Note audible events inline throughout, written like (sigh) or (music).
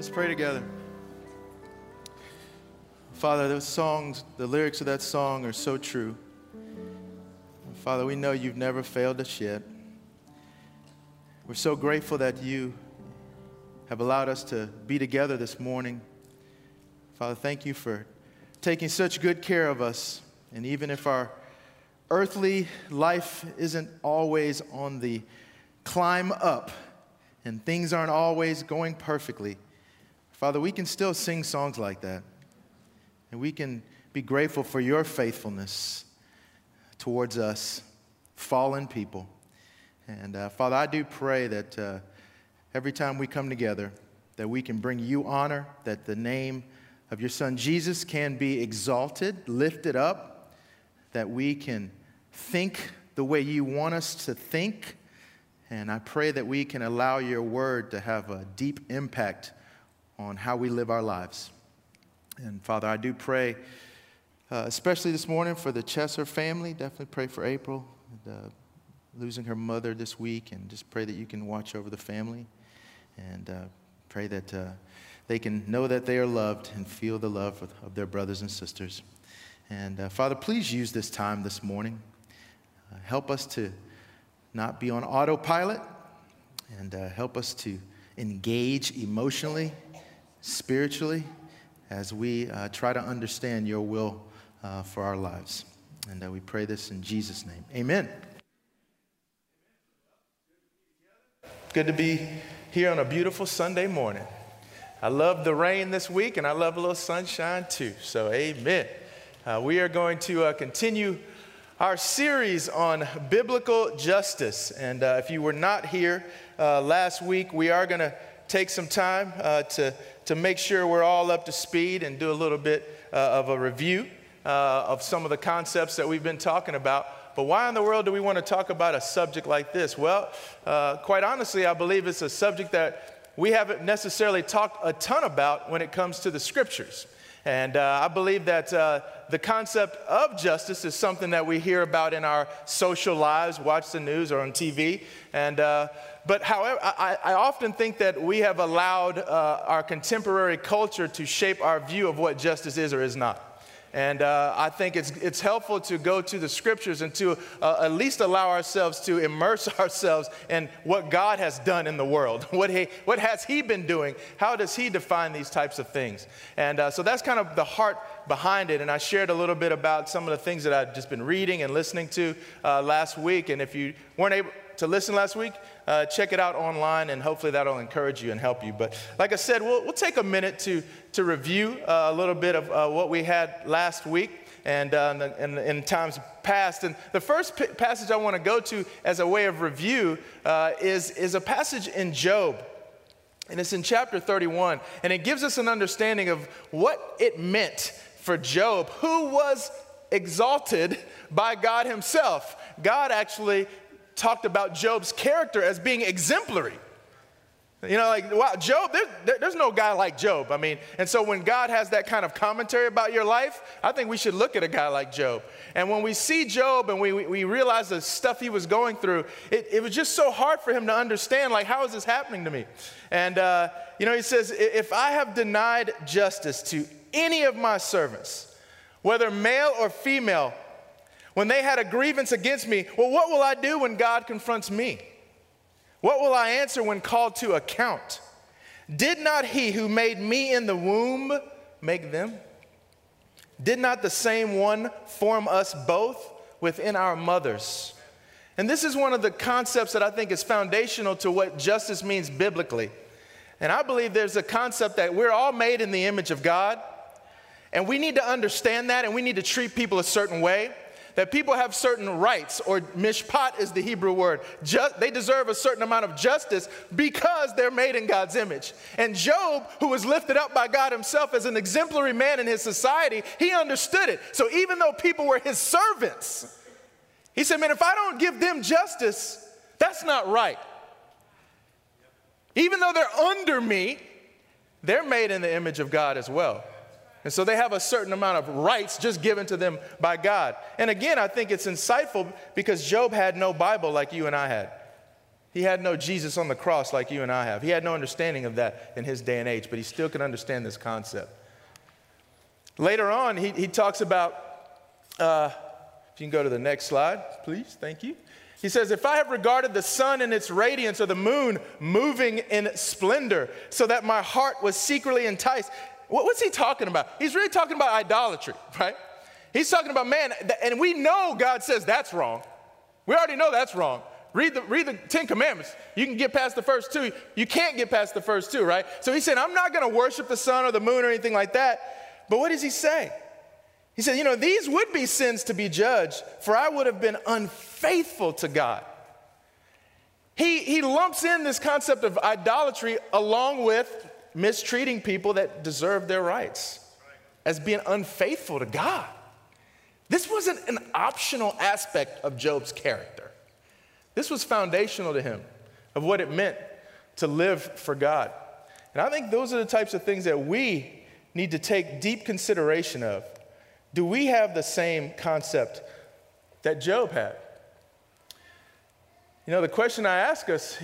Let's pray together. Father, those songs, the lyrics of that song are so true. Father, we know you've never failed us yet. We're so grateful that you have allowed us to be together this morning. Father, thank you for taking such good care of us. And even if our earthly life isn't always on the climb up and things aren't always going perfectly, Father, we can still sing songs like that. And we can be grateful for your faithfulness towards us, fallen people. And uh, Father, I do pray that uh, every time we come together, that we can bring you honor, that the name of your Son Jesus can be exalted, lifted up, that we can think the way you want us to think. And I pray that we can allow your word to have a deep impact on how we live our lives. And Father, I do pray, uh, especially this morning, for the Chesser family. Definitely pray for April, uh, losing her mother this week, and just pray that you can watch over the family. And uh, pray that uh, they can know that they are loved and feel the love of, of their brothers and sisters. And uh, Father, please use this time this morning. Help us to not be on autopilot and help us to engage emotionally, spiritually as we uh, try to understand your will uh, for our lives. And uh, we pray this in Jesus' name. Amen. Good to be here on a beautiful Sunday morning. I love the rain this week, and I love a little sunshine too. So, amen. Uh, we are going to uh, continue our series on biblical justice. And uh, if you were not here last week, we are going to take some time to to make sure we're all up to speed and do a little bit uh, of a review uh, of some of the concepts that we've been talking about. But why in the world do we want to talk about a subject like this? Well, uh, quite honestly, I believe it's a subject that we haven't necessarily talked a ton about when it comes to the scriptures. And uh, I believe that uh, the concept of justice is something that we hear about in our social lives, watch the news or on TV. And, uh, but however, I, I, often think that we have allowed uh, our contemporary culture to shape our view of what justice is or is not. And uh, I think it's, it's helpful to go to the scriptures and to uh, at least allow ourselves to immerse (laughs) ourselves in what God has done in the world. (laughs) What, he, what has He been doing? How does He define these types of things? And uh, so that's kind of the heart behind it. And I shared a little bit about some of the things that I've just been reading and listening to uh, last week. And if you weren't able to listen last week, uh, check it out online, and hopefully that'll encourage you and help you. But like I said, we'll, we'll take a minute to, to review uh, a little bit of uh, what we had last week and uh, in, in, times past. And the first p- passage I want to go to as a way of review uh, is, is a passage in Job. And it's in chapter 31. And it gives us an understanding of what it meant for Job, who was exalted by God Himself. God actually talked about Job's character as being exemplary. You know, like, wow, Job, there, there's no guy like Job. I mean, and so when God has that kind of commentary about your life, I think we should look at a guy like Job. And when we see Job and we, we realize the stuff he was going through, it, it was just so hard for him to understand, like, how is this happening to me? And, uh, you know, he says, if I have denied justice to any of my servants, whether male or female, when they had a grievance against me, well, what will I do when God confronts me? What will I answer when called to account? Did not he who made me in the womb make them? Did not the same one form us both within our mothers? And this is one of the concepts that I think is foundational to what justice means biblically. And I believe there's a concept that we're all made in the image of God, and we need to understand that, and we need to treat people a certain way that people have certain rights, or mishpat is the Hebrew word. Just, they deserve a certain amount of justice because they're made in God's image. And Job, who was lifted up by God himself as an exemplary man in his society, he understood it. So even though people were his servants, he said, Man, if I don't give them justice, that's not right. Even though they're under me, they're made in the image of God as well. And so they have a certain amount of rights just given to them by God. And again, I think it's insightful because Job had no Bible like you and I had. He had no Jesus on the cross like you and I have. He had no understanding of that in his day and age, but he still could understand this concept. Later on, he, he talks about, uh, if you can go to the next slide, please, thank you. He says, If I have regarded the sun in its radiance or the moon moving in splendor, so that my heart was secretly enticed. What, what's he talking about? He's really talking about idolatry, (laughs) right? He's talking about man, and we know God says that's wrong. We already know that's wrong. Read the, read the Ten Commandments. You can get past the first two. You can't get past the first two, right? So he said, I'm not going to worship the sun or the moon or anything like that. But what does he say? He said, You know, these would be sins to be judged, for I would have been unfaithful to God. He, he lumps in this concept of idolatry along with mistreating people that deserve their rights as being unfaithful to God. This wasn't an optional aspect of Job's character. This was foundational to him of what it meant to live for God. And I think those are the types of things that we need to take deep consideration of. Do we have the same concept that Job had? You know, the question I ask us,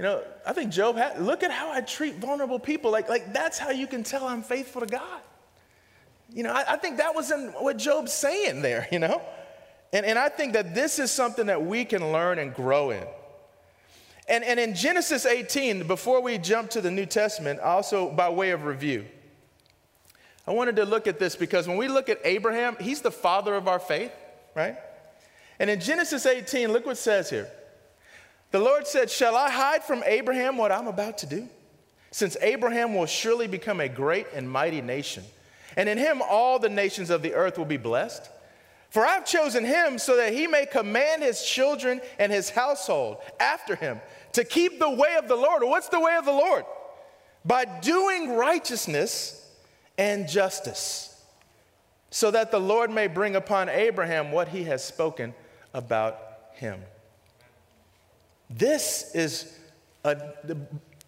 you know, I think Job had, look at how I treat vulnerable people. Like, like that's how you can tell I'm faithful to God. You know, I, I think that was in what Job's saying there, you know? And, and I think that this is something that we can learn and grow in. And, and in Genesis 18, before we jump to the New Testament, also by way of review, I wanted to look at this because when we look at Abraham, he's the father of our faith, right? And in Genesis 18, look what it says here. The Lord said, Shall I hide from Abraham what I'm about to do? Since Abraham will surely become a great and mighty nation, and in him all the nations of the earth will be blessed. For I've chosen him so that he may command his children and his household after him to keep the way of the Lord. what's the way of the Lord? By doing righteousness and justice, so that the Lord may bring upon Abraham what he has spoken about him. This is a,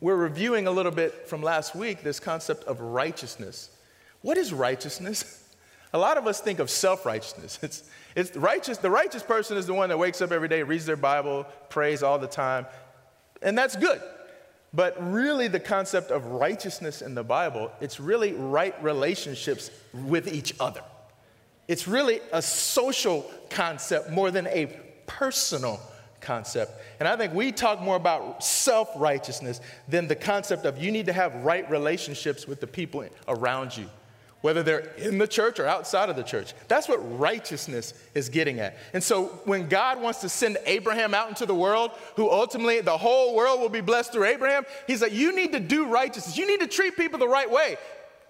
we're reviewing a little bit from last week this concept of righteousness. What is righteousness? (laughs) A lot of us think of self righteousness. It's, it's righteous. The righteous person is the one that wakes up every day, reads their Bible, prays all the time, and that's good. But really, the concept of righteousness in the Bible, it's really right relationships with each other. It's really a social concept more than a personal concept. And I think we talk more about self righteousness than the concept of you need to have right relationships with the people around you whether they're in the church or outside of the church. That's what righteousness is getting at. And so when God wants to send Abraham out into the world, who ultimately the whole world will be blessed through Abraham, he's like, you need to do righteousness. You need to treat people the right way,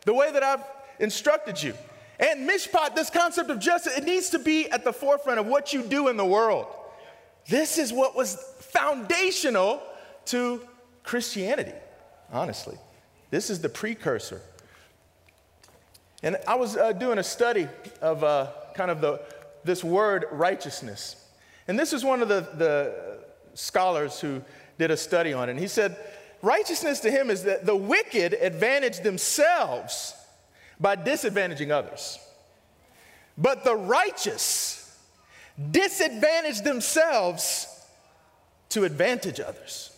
the way that I've instructed you. And mishpat, this concept of justice, it needs to be at the forefront of what you do in the world. This is what was foundational to Christianity, honestly. This is the precursor and I was uh, doing a study of uh, kind of the, this word righteousness. And this is one of the, the scholars who did a study on it. And he said, righteousness to him is that the wicked advantage themselves by disadvantaging others. But the righteous disadvantage themselves to advantage others.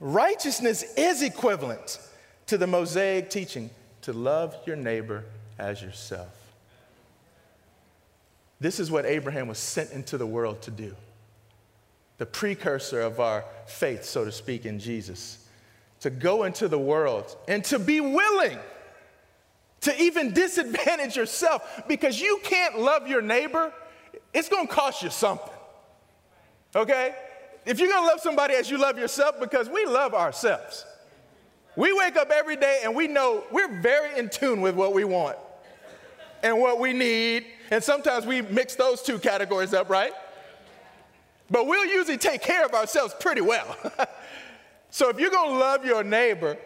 Righteousness is equivalent to the Mosaic teaching to love your neighbor as yourself. This is what Abraham was sent into the world to do. The precursor of our faith, so to speak, in Jesus. To go into the world and to be willing to even disadvantage yourself because you can't love your neighbor, it's gonna cost you something. Okay? If you're gonna love somebody as you love yourself, because we love ourselves. We wake up every day and we know we're very in tune with what we want and what we need. And sometimes we mix those two categories up, right? But we'll usually take care of ourselves pretty well. (laughs) so if you're gonna love your neighbor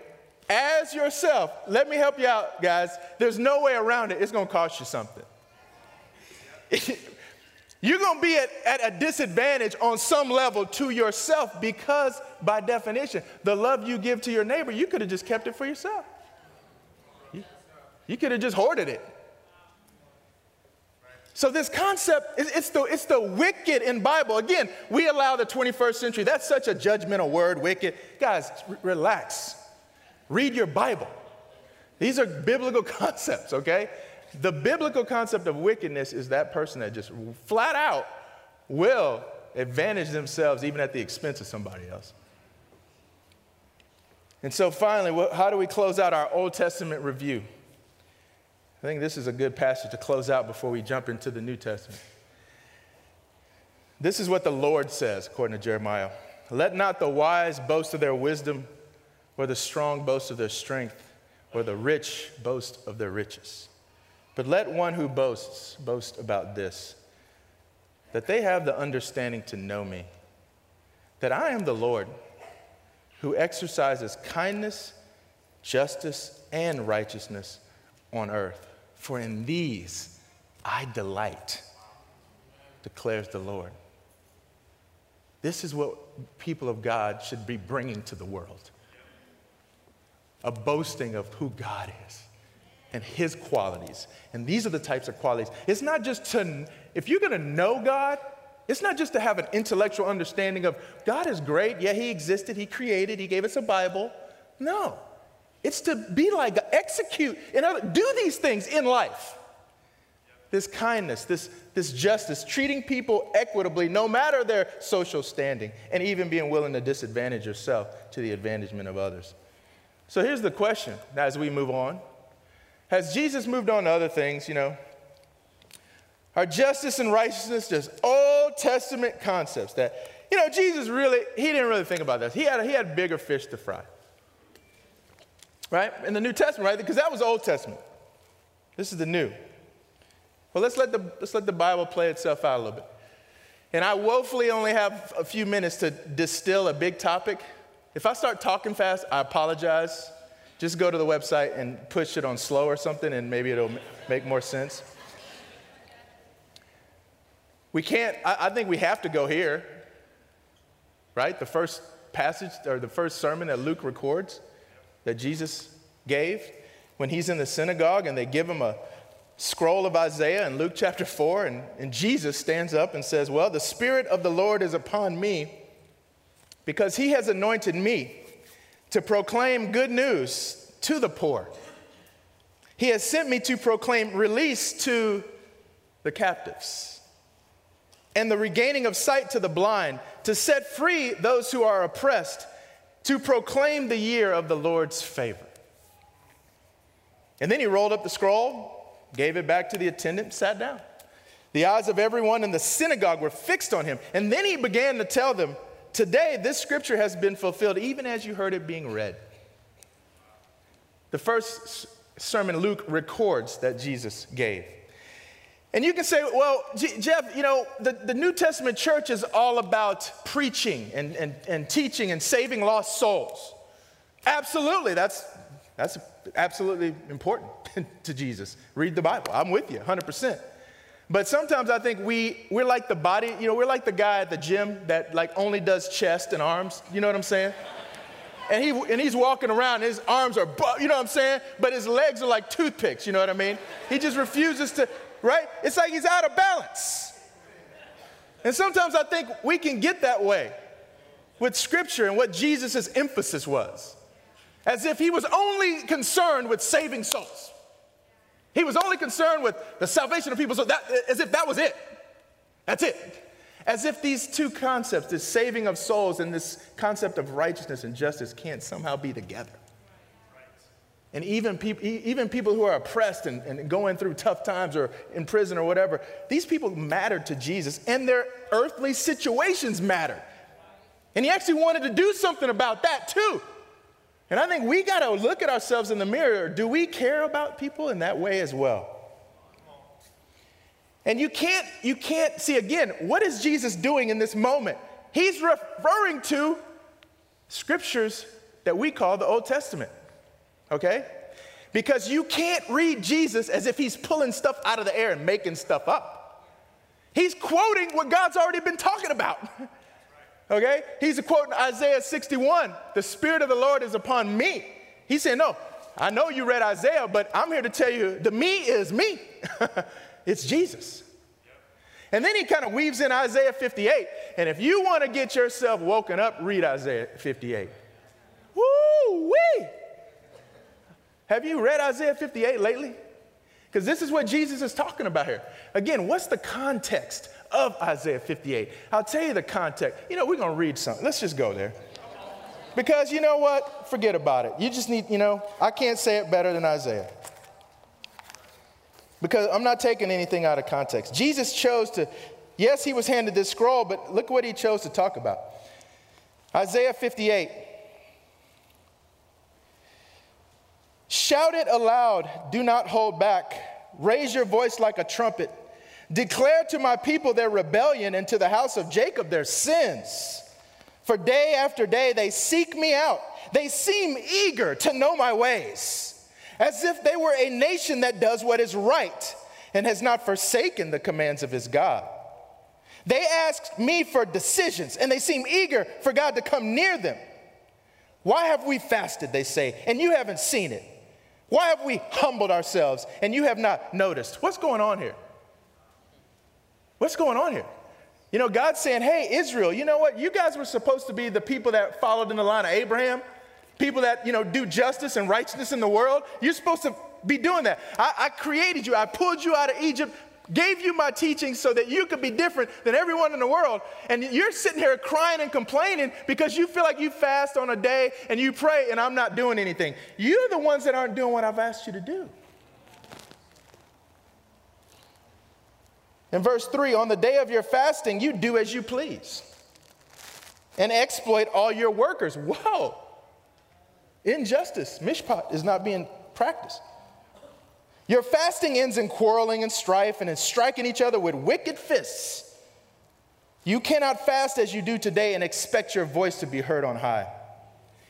as yourself, let me help you out, guys. There's no way around it, it's gonna cost you something. (laughs) You're going to be at, at, a disadvantage on some level to yourself because, by definition, the love you give to your neighbor, you could have just kept it for yourself. You, you could have just hoarded it. So this concept, it's the, it's the wicked in Bible. Again, we allow the 21st century. That's such a judgmental word, wicked. Guys, r- relax. Read your Bible. These are biblical (laughs) concepts, okay? The biblical concept of wickedness is that person that just flat out will advantage themselves even at the expense of somebody else. And so finally, how do we close out our Old Testament review? I think this is a good passage to close out before we jump into the New Testament. This is what the Lord says, according to Jeremiah Let not the wise boast of their wisdom, or the strong boast of their strength, or the rich boast of their riches. But let one who boasts boast about this that they have the understanding to know me, that I am the Lord who exercises kindness, justice, and righteousness on earth. For in these I delight, declares the Lord. This is what people of God should be bringing to the world a boasting of who God is and his qualities. And these are the types of qualities. It's not just to, if you're gonna know God, it's not just to have an intellectual understanding of God is great. Yeah, he existed, he created, he gave us a Bible. No. It's to be like, execute, other, do these things in life. This kindness, this, this justice, treating people equitably no matter their social standing, and even being willing to disadvantage yourself to the advantagement of others. So here's the question as we move on. Has Jesus moved on to other things, you know? Are justice and righteousness just Old Testament concepts that, you know, Jesus really, he didn't really think about this. He had, he had bigger fish to fry right? In the New Testament, right? Because that was Old Testament. This is the new. Well, let's let the, let's let the Bible play itself out a little bit. And I woefully only have a few minutes to distill a big topic. If I start talking fast, I apologize. Just go to the website and push it on slow or something, and maybe it'll make more sense. We can't, I, I think we have to go here, right? The first passage or the first sermon that Luke records that Jesus gave when he's in the synagogue and they give him a scroll of Isaiah in Luke chapter 4, and, and Jesus stands up and says, Well, the Spirit of the Lord is upon me because he has anointed me to proclaim good news to the poor. He has sent me to proclaim release to the captives and the regaining of sight to the blind, to set free those who are oppressed to proclaim the year of the Lord's favor. And then he rolled up the scroll, gave it back to the attendant, sat down. The eyes of everyone in the synagogue were fixed on him. And then he began to tell them, Today, this scripture has been fulfilled, even as you heard it being read. The first sermon Luke records that Jesus gave. And you can say, well, G- Jeff, you know, the, the New Testament church is all about preaching and, and, and teaching and saving lost souls. Absolutely, that's, that's absolutely important (laughs) to Jesus. Read the Bible. I'm with you 100%. But sometimes I think we, we're like the body, you know, we're like the guy at the gym that like only does chest and arms. You know what I'm saying? And, he, and he's walking around, his arms are, you know what I'm saying? But his legs are like toothpicks, you know what I mean? He just refuses to, right? It's like he's out of balance. And sometimes I think we can get that way with scripture and what Jesus' emphasis was. As if he was only concerned with saving souls. He was only concerned with the salvation of people, so that, as if that was it. That's it. As if these two concepts, this saving of souls and this concept of righteousness and justice, can't somehow be together. And even, people, even people who are oppressed and, and going through tough times or in prison or whatever, these people mattered to Jesus and their earthly situations mattered. And he actually wanted to do something about that too. And I think we got to look at ourselves in the mirror. Do we care about people in that way as well? And you can't, you can't see again, what is Jesus doing in this moment? He's referring to scriptures that we call the Old Testament okay? Because you can't read Jesus as if he's pulling stuff out of the air and making stuff up. He's quoting what God's already been talking about. (laughs) okay? He's quoting Isaiah 61 The Spirit of the Lord is upon me. He said, No, I know you read Isaiah, but I'm here to tell you the me is me. (laughs) it's Jesus. And then he kind of weaves in Isaiah 58. And if you want to get yourself woken up, read Isaiah 58. Woo wee! Have you read Isaiah 58 lately? Because this is what Jesus is talking about here. Again, what's the context of Isaiah 58? I'll tell you the context. You know, we're going to read something. Let's just go there. Because you know what? Forget about it. You just need, you know, I can't say it better than Isaiah. Because I'm not taking anything out of context. Jesus chose to, yes, he was handed this scroll, but look what he chose to talk about. Isaiah 58. Shout it aloud, do not hold back. Raise your voice like a trumpet. Declare to my people their rebellion and to the house of Jacob their sins. For day after day they seek me out. They seem eager to know my ways, as if they were a nation that does what is right and has not forsaken the commands of his God. They ask me for decisions and they seem eager for God to come near them. Why have we fasted, they say, and you haven't seen it? Why have we humbled ourselves and you have not noticed? What's going on here? What's going on here? You know, God's saying, hey, Israel, you know what? You guys were supposed to be the people that followed in the line of Abraham, people that, you know, do justice and righteousness in the world. You're supposed to be doing that. I, I created you, I pulled you out of Egypt gave you my teaching so that you could be different than everyone in the world. And you're sitting here crying and complaining because you feel like you fast on a day and you pray and I'm not doing anything. You're the ones that aren't doing what I've asked you to do. In verse 3, on the day of your fasting, you do as you please and exploit all your workers. Whoa! Injustice, mishpat, is not being practiced. Your fasting ends in quarreling and strife and in striking each other with wicked fists. You cannot fast as you do today and expect your voice to be heard on high.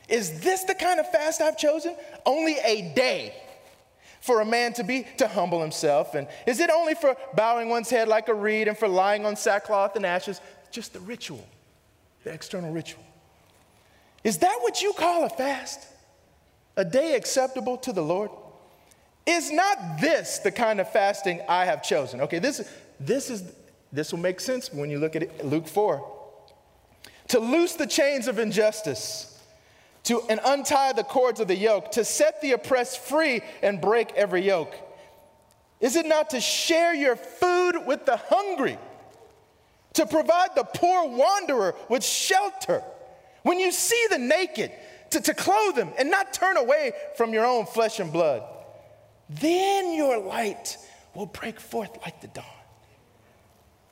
Is this the kind of fast I've chosen? Only a day for a man to be to humble himself? And is it only for bowing one's head like a reed and for lying on sackcloth and ashes? Just the ritual the external ritual. Is that what you call a fast? A day acceptable to the lord? Is not this the kind of fasting I have chosen? Okay, this, this, is, this will make sense when you look at it, Luke 4. To loose the chains of injustice, to and untie the cords of the yoke, to set the oppressed free and break every yoke. Is it not to share your food with the hungry, to provide the poor wanderer with shelter? When you see the naked, to, to clothe them and not turn away from your own flesh and blood then your light will break forth like the dawn,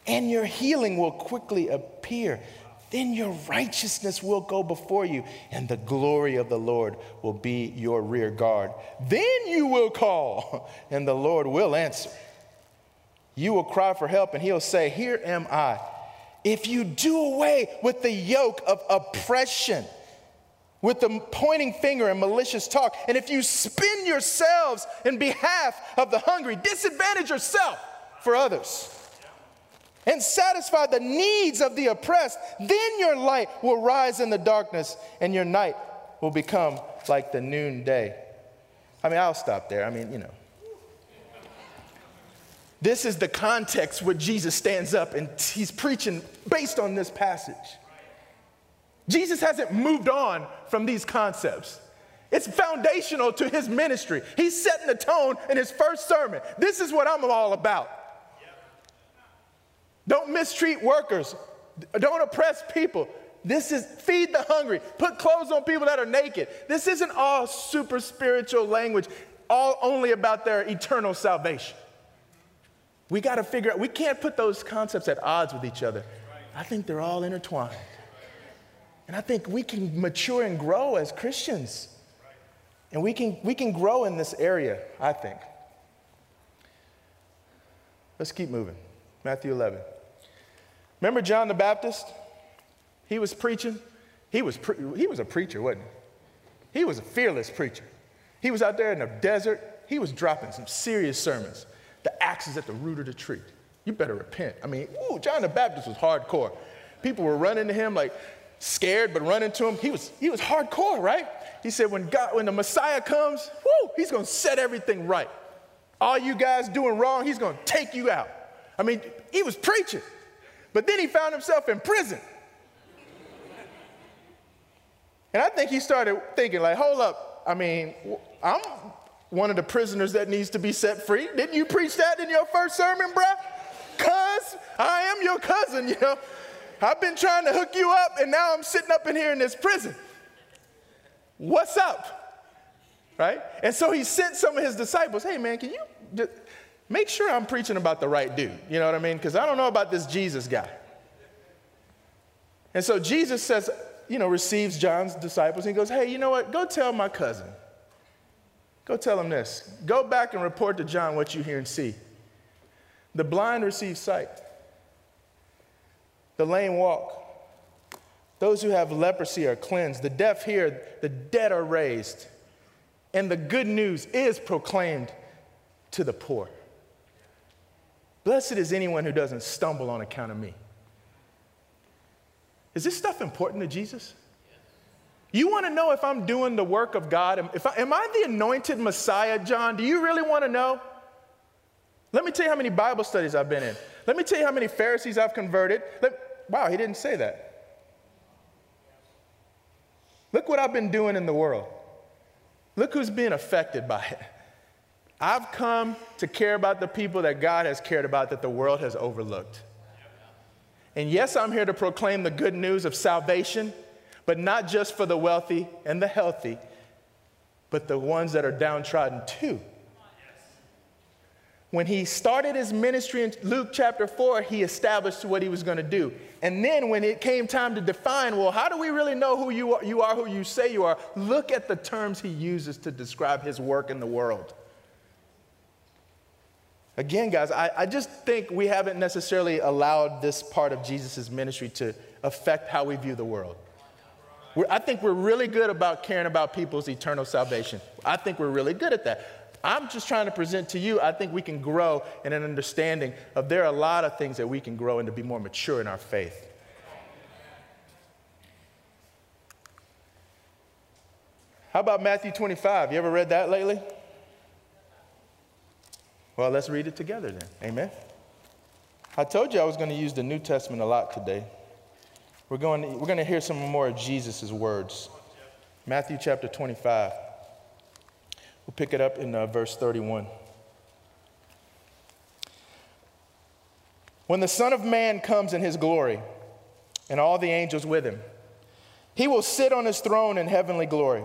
and your healing will quickly appear. Then your righteousness will go before you, and the glory of the Lord will be your rear guard. Then you will call, (laughs) and the Lord will answer. You will cry for help, and he'll say, Here am I. If you do away with the yoke of oppression, with the pointing finger and malicious talk. And if you spin yourselves in behalf of the hungry, disadvantage yourself for others and satisfy the needs of the oppressed, then your light will rise in the darkness and your night will become like the noonday. I mean, I'll stop there. I mean, you know. This is the context where Jesus stands up and he's preaching based on this passage. Jesus hasn't moved on from these concepts. It's foundational to his ministry. He's setting the tone in his first sermon. This is what I'm all about. Don't mistreat workers, don't oppress people. This is feed the hungry, put clothes on people that are naked. This isn't all super spiritual language, all only about their eternal salvation. We got to figure out, we can't put those concepts at odds with each other. I think they're all intertwined. And I think we can mature and grow as Christians. And we can, we can grow in this area, I think. Let's keep moving. Matthew 11. Remember John the Baptist? He was preaching. He was, pre- he was a preacher, wasn't he? He was a fearless preacher. He was out there in the desert. He was dropping some serious sermons. The axe is at the root of the tree. You better repent. I mean, ooh, John the Baptist was hardcore. People were running to him like, scared but running to him. He was, he was hardcore, right? He said, when, God, when the Messiah comes, whoo, he's to set everything right. All you guys doing wrong, he's to take you out. I mean, he was preaching, but then he found himself in prison. And I think he started thinking, like, hold up, I mean, I'm one of the prisoners that needs to be set free. Didn't you preach that in your first sermon, bruh? Cuz, I am your cousin, you know. I've been trying to hook you up, and now I'm sitting up in here in this prison. What's up? Right? And so he sent some of his disciples, hey man, can you make sure I'm preaching about the right dude? You know what I mean? Because I don't know about this Jesus guy. And so Jesus says, you know, receives John's disciples and he goes, hey, you know what? Go tell my cousin. Go tell him this. Go back and report to John what you hear and see. The blind receive sight, the lame walk, those who have leprosy are cleansed, the deaf hear, the dead are raised, and the good news is proclaimed to the poor. Blessed is anyone who doesn't stumble on account of me. Is this stuff important to Jesus? You want to know if I'm doing the work of God? If I, am I the anointed Messiah, John? Do you really want to know? Let me tell you how many Bible studies I've been in. Let me tell you how many Pharisees I've converted. Let, wow, he didn't say that. Look what I've been doing in the world. Look who's being affected by it. I've come to care about the people that God has cared about that the world has overlooked. And yes, I'm here to proclaim the good news of salvation, but not just for the wealthy and the healthy, but the ones that are downtrodden too. When he started his ministry in Luke chapter 4, he established what he was going to do. And then when it came time to define, well, how do we really know who you are, you are, who you say you are? Look at the terms he uses to describe his work in the world. Again, guys, I, I just think we haven't necessarily allowed this part of Jesus' ministry to affect how we view the world. We're, I think we're really good about caring about people's eternal salvation. I think we're really good at that. I'm just trying to present to you, I think we can grow in an understanding of there are a lot of things that we can grow and to be more mature in our faith. How about Matthew 25? You ever read that lately? Well, let's read it together then. Amen. I told you I was going to use the New Testament a lot today. We're going to, we're going to hear some more of Jesus' words. Matthew chapter 25. We'll pick it up in uh, verse 31. When the Son of Man comes in his glory, and all the angels with him, he will sit on his throne in heavenly glory.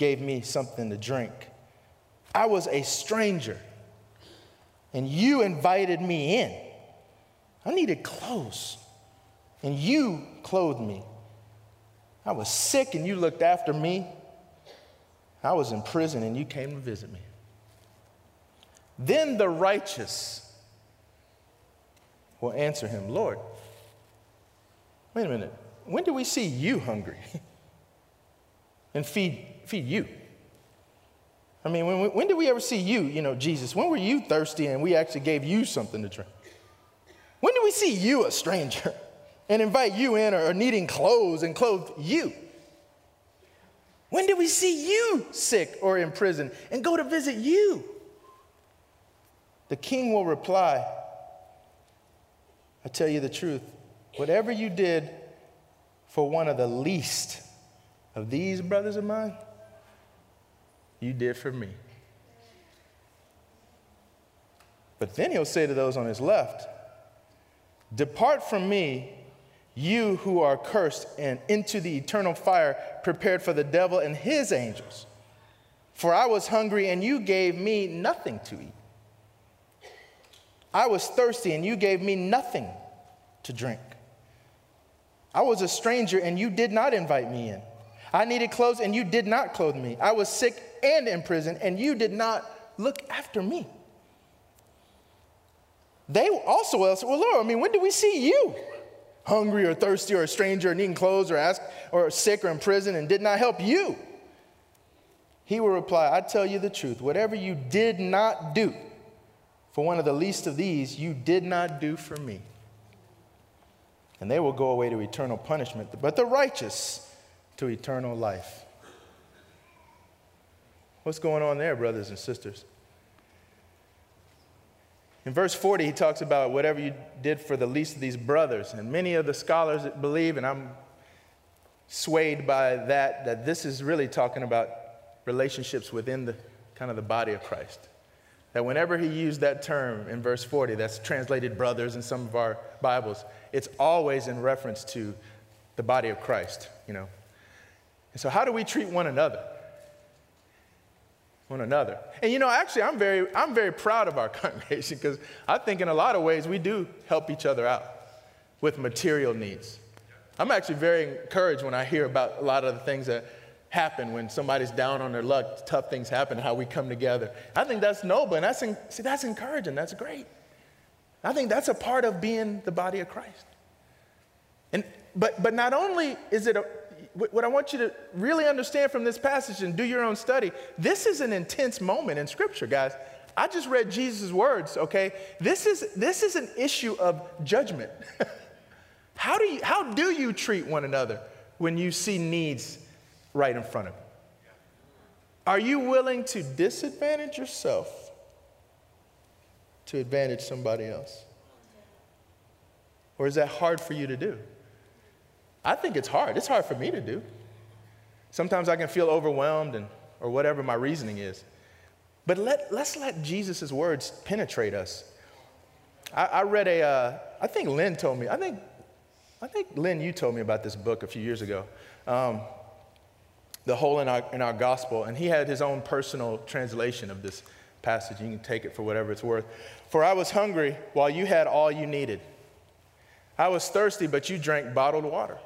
gave me something to drink. I was a stranger, and you invited me in. I needed clothes, and you clothed me. I was sick, and you looked after me. I was in prison, and you came to visit me. Then the righteous will answer him, Lord, wait a minute. When do we see you hungry? (laughs) and feed feed you. I mean, when, when did we ever see you, you know, Jesus? When were you thirsty and we actually gave you something to drink? When did we see you, a stranger, (laughs) and invite you in or, or needing clothes and clothe you? When did we see you sick or in prison and go to visit you? The king will reply, I tell you the truth, whatever you did for one of the least of these brothers of mine, you did for me. But then he'll say to those on his left, Depart from me, you who are cursed, and into the eternal fire prepared for the devil and his angels. For I was hungry, and you gave me nothing to eat. I was thirsty, and you gave me nothing to drink. I was a stranger, and you did not invite me in. I needed clothes, and you did not clothe me. I was sick and in prison, and you did not look after me. they also say, Well, Lord, I mean, when do we see you? Hungry or thirsty or a stranger needing clothes or ask or sick or in prison and did not help you? He will reply, I tell you the truth, whatever you did not do for one of the least of these, you did not do for me. And they will go away to eternal punishment, but the righteous to eternal life. What's going on there, brothers and sisters? In verse 40, he talks about whatever you did for the least of these brothers. And many of the scholars believe, and I'm swayed by that, that this is really talking about relationships within the kind of the body of Christ. That whenever he used that term in verse 40, that's translated brothers in some of our Bibles, it's always in reference to the body of Christ, you know. And so, how do we treat one another? One another. And you know, actually, I'm very, I'm very proud of our (laughs) congregation because I think in a lot of ways we do help each other out with material needs. I'm actually very encouraged when I hear about a lot of the things that happen when somebody's down on their luck, tough things happen, how we come together. I think that's noble, and that's, see, that's encouraging, that's great. I think that's a part of being the body of Christ. And, but, but not only is it a, what I want you to really understand from this passage and do your own study, this is an intense moment in Scripture, guys. I just read Jesus' words, okay? This is, this is an issue of judgment. (laughs) how, do you, how do you treat one another when you see needs right in front of you? Are you willing to disadvantage yourself to advantage somebody else? Or is that hard for you to do? I think it's hard. It's hard for me to do. Sometimes I can feel overwhelmed and, or whatever my reasoning is. But let, let's let Jesus' words penetrate us. I, I read a. Uh, I think Lynn told me, I think, I think Lynn, you told me about this book a few years ago, um, The Hole in our, in our Gospel, and he had his own personal translation of this passage. You can take it for whatever it's worth. For I was hungry while you had all you needed. I was thirsty, but you drank bottled water.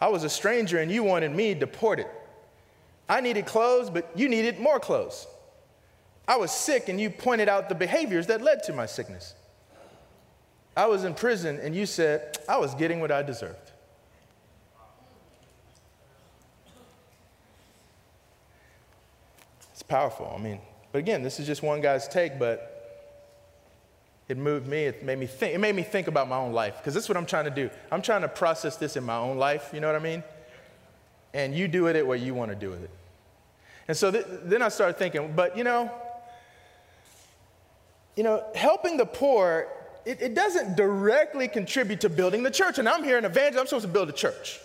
I was a stranger and you wanted me deported. I needed clothes, but you needed more clothes. I was sick and you pointed out the behaviors that led to my sickness. I was in prison and you said I was getting what I deserved. It's powerful. I mean, but again, this is just one guy's take, but it moved me. It made me think. It made me think about my own life because this is what I'm trying to do. I'm trying to process this in my own life. You know what I mean? And you do it it what you want to do with it. And so th- then I started thinking, but you know, you know, helping the poor, it, it doesn't directly contribute to building the church. And I'm here in evangelist. I'm supposed to build a church.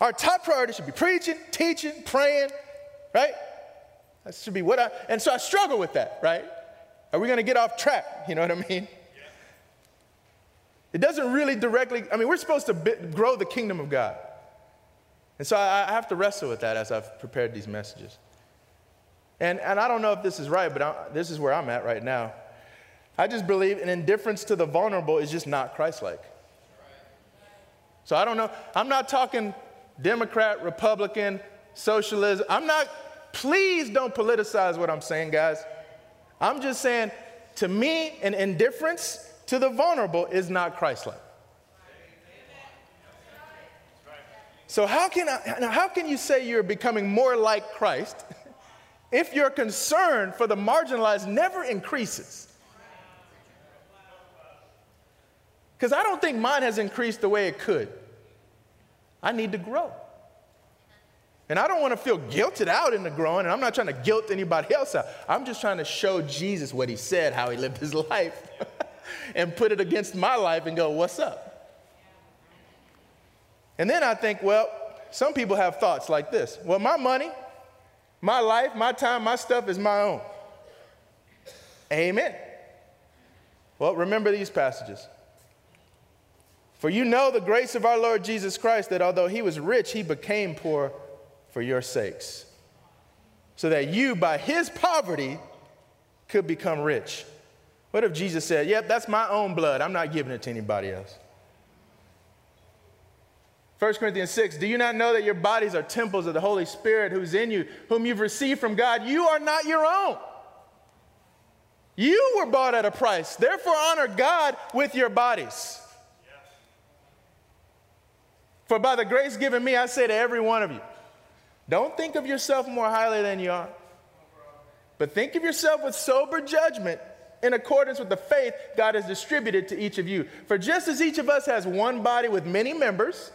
Our top priority should be preaching, teaching, praying, right? That should be what I. And so I struggle with that, right? Are we going to get off track? You know what I mean? It doesn't really directly, I mean, we're supposed to grow the kingdom of God. And so I, I, have to wrestle with that as I've prepared these messages. And, and I don't know if this is right, but I, this is where I'm at right now. I just believe an indifference to the vulnerable is just not Christ like. So I don't know. I'm not talking Democrat, Republican, socialism. I'm not, please don't politicize what I'm saying, guys. I'm just saying, to me, an indifference to the vulnerable is not Christ-like. So how can, I, how can you say you're becoming more like Christ (laughs) if your concern for the marginalized never increases? Because I don't think mine has increased the way it could. I need to grow. And I don't want to feel guilted out in the growing, and I'm not trying to guilt anybody else out. I'm just trying to show Jesus what he said, how he lived his (laughs) life, and put it against my life and go, what's up? And then I think, well, some people have thoughts like this well, my money, my life, my time, my stuff is my own. Amen. Well, remember these passages. For you know the grace of our Lord Jesus Christ, that although he was rich, he became poor for your sakes, so that you, by his poverty, could become rich. What if Jesus said, Yep, that's my own blood. I'm not giving it to anybody else? 1 Corinthians 6, do you not know that your bodies are temples of the Holy Spirit who's in you, whom you've received from God? You are not your own. You were bought at a price. Therefore, honor God with your bodies. For by the grace given me, I say to every one of you, don't think of yourself more highly than you are, but think of yourself with sober judgment in accordance with the faith God has distributed to each of you. For just as each of us has one body with many members,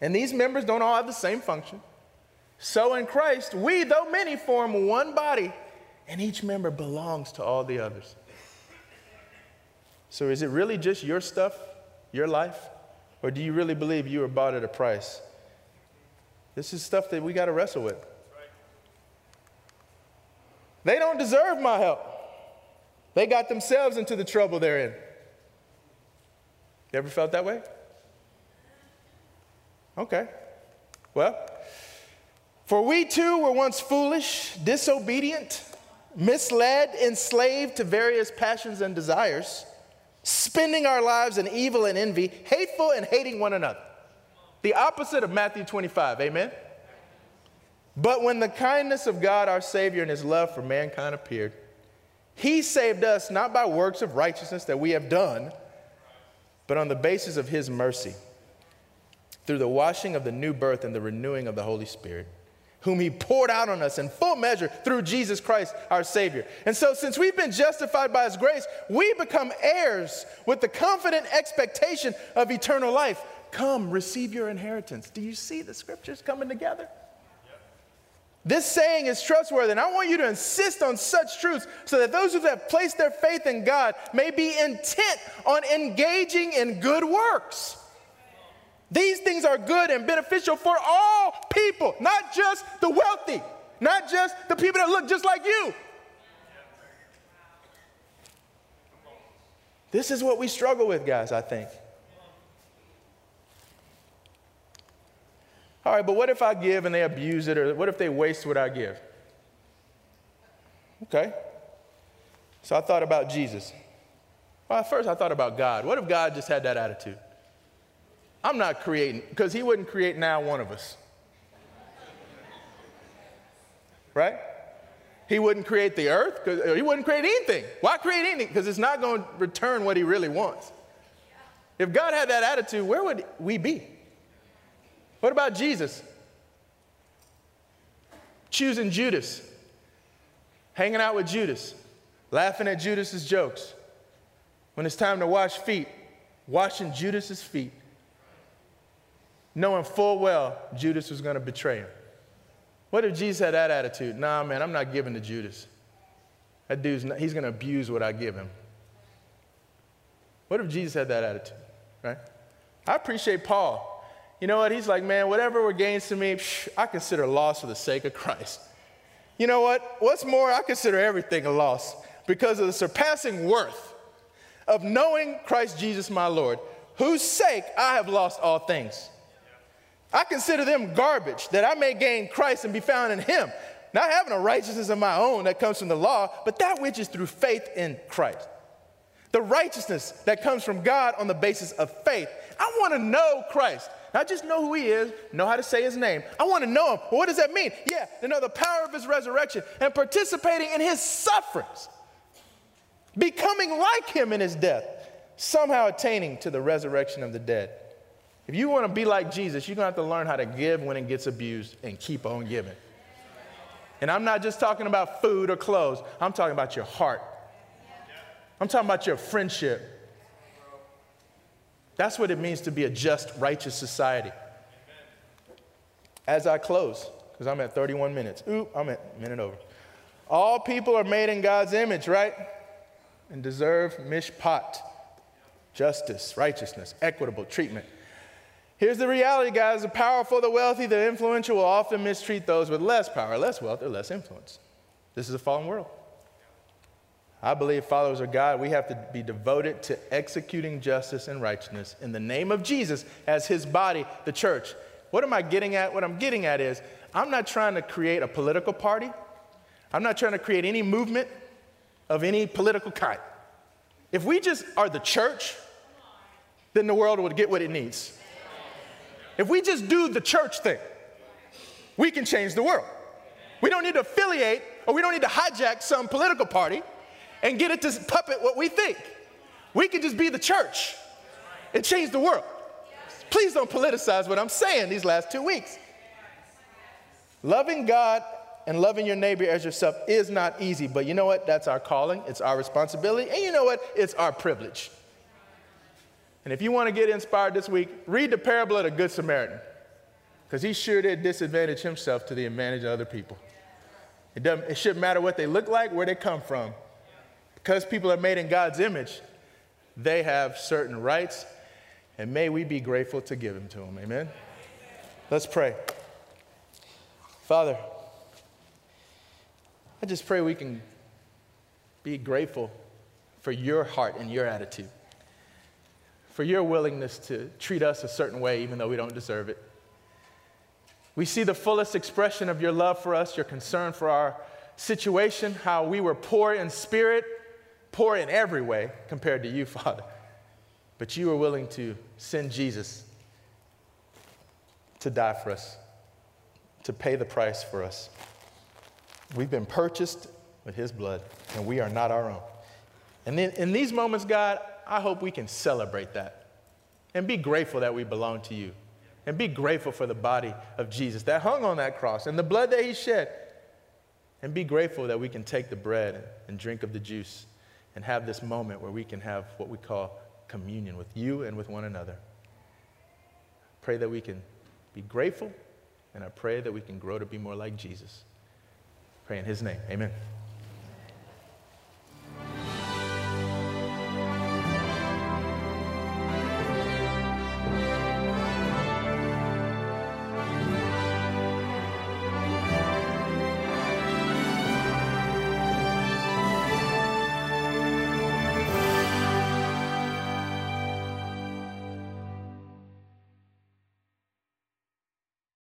and these members don't all have the same function, so in Christ, we, though many, form one body and each member belongs to all the others. So is it really just your stuff, your life? Or do you really believe you were bought at a price? This is stuff that we got to wrestle with. They don't deserve my help. They got themselves into the trouble they're in. You ever felt that way? Okay. Well, for we too were once foolish, disobedient misled, enslaved to various passions and desires, spending our lives in evil and envy, hateful and hating one another. The opposite of Matthew 25, amen? But when the kindness of God our Savior and his love for mankind appeared, he saved us not by works of righteousness that we have done, but on the basis of his mercy, through the washing of the new birth and the renewing of the Holy Spirit whom he poured out on us in full measure through Jesus Christ our Savior. And so, since we've been justified by his grace, we become heirs with the confident expectation of eternal life. Come, receive your inheritance. Do you see the scriptures coming together? This saying is trustworthy, and I want you to insist on such truths so that those who have placed their faith in God may be intent on engaging in good works. These things are good and beneficial for all people, not just the wealthy, not just the people that look just like you. This is what we struggle with, guys, I think. All right, but what if I give and they abuse it, or what if they waste what I give? Okay. So I thought about Jesus. Well, first I thought about God. What if God just had that attitude? I'm not creating, because he wouldn't create now one of us. Right? He wouldn't create the earth, because uh, he wouldn't create anything. Why create anything? Because it's not going to return what he really wants. If God had that attitude, where would we be? What about Jesus? Choosing Judas, hanging out with Judas, laughing at Judas's jokes. When it's time to wash feet, washing Judas's feet knowing full well Judas was going to betray him. What if Jesus had that attitude? Nah, man, I'm not giving to Judas. That dude's not, he's going to abuse what I give him. What if Jesus had that attitude, right? I appreciate Paul. You know what? He's like, man, whatever were gains to me, psh, I consider loss for the sake of Christ. You know what? What's more, I consider everything a loss because of the surpassing worth of knowing Christ Jesus my Lord, whose sake I have lost all things. I consider them garbage that I may gain Christ and be found in him, not having a righteousness of my own that comes from the law, but that which is through faith in Christ. The righteousness that comes from God on the basis of faith. I want to know Christ. Not just know who he is, know how to say his name. I want to know him. what does that mean? Yeah, to know the power of his resurrection and participating in his sufferings, becoming like him in his death, somehow attaining to the resurrection of the dead. If you want to be like Jesus, you're going to have to learn how to give when it gets abused and keep on giving. And I'm not just talking about food or clothes, I'm talking about your heart. I'm talking about your friendship. That's what it means to be a just, righteous society. As I close, because I'm at 31 minutes. Oop, I'm at a minute over. All people are made in God's image, right? And deserve mishpat, justice, righteousness, equitable treatment. Here's the reality, guys the powerful, the wealthy, the influential will often mistreat those with less power, less wealth, or less influence. This is a fallen world. I believe followers of God, we have to be devoted to executing justice and righteousness in the name of Jesus as his body, the church. What am I getting at? What I'm getting at is I'm not trying to create a political party. I'm not trying to create any movement of any political kind. If we just are the church, then the world would get what it needs. If we just do the church thing, we can change the world. We don't need to affiliate or we don't need to hijack some political party. And get it to puppet what we think. We can just be the church and change the world. Please don't politicize what I'm saying these last two weeks. Loving God and loving your neighbor as yourself is not easy, but you know what? That's our calling, it's our responsibility, and you know what? It's our privilege. And if you want to get inspired this week, read the parable of the Good Samaritan, because he sure did disadvantage himself to the advantage of other people. It, doesn't, it shouldn't matter what they look like, where they come from. Because people are made in God's image, they have certain rights, and may we be grateful to give them to them. Amen? Let's pray. Father, I just pray we can be grateful for your heart and your attitude, for your willingness to treat us a certain way even though we don't deserve it. We see the fullest expression of your love for us, your concern for our situation, how we were poor in spirit, poor in every way compared to you, (laughs) Father. But you were willing to send Jesus to die for us, to pay the price for us. We've been purchased with his blood, and we are not our own. And then in these moments, God, I hope we can celebrate that and be grateful that we belong to you and be grateful for the body of Jesus that hung on that cross and the blood that he shed. And be grateful that we can take the bread and drink of the juice and have this moment where we can have what we call communion with you and with one another. Pray that we can be grateful, and I pray that we can grow to be more like Jesus. Pray in his name. Amen.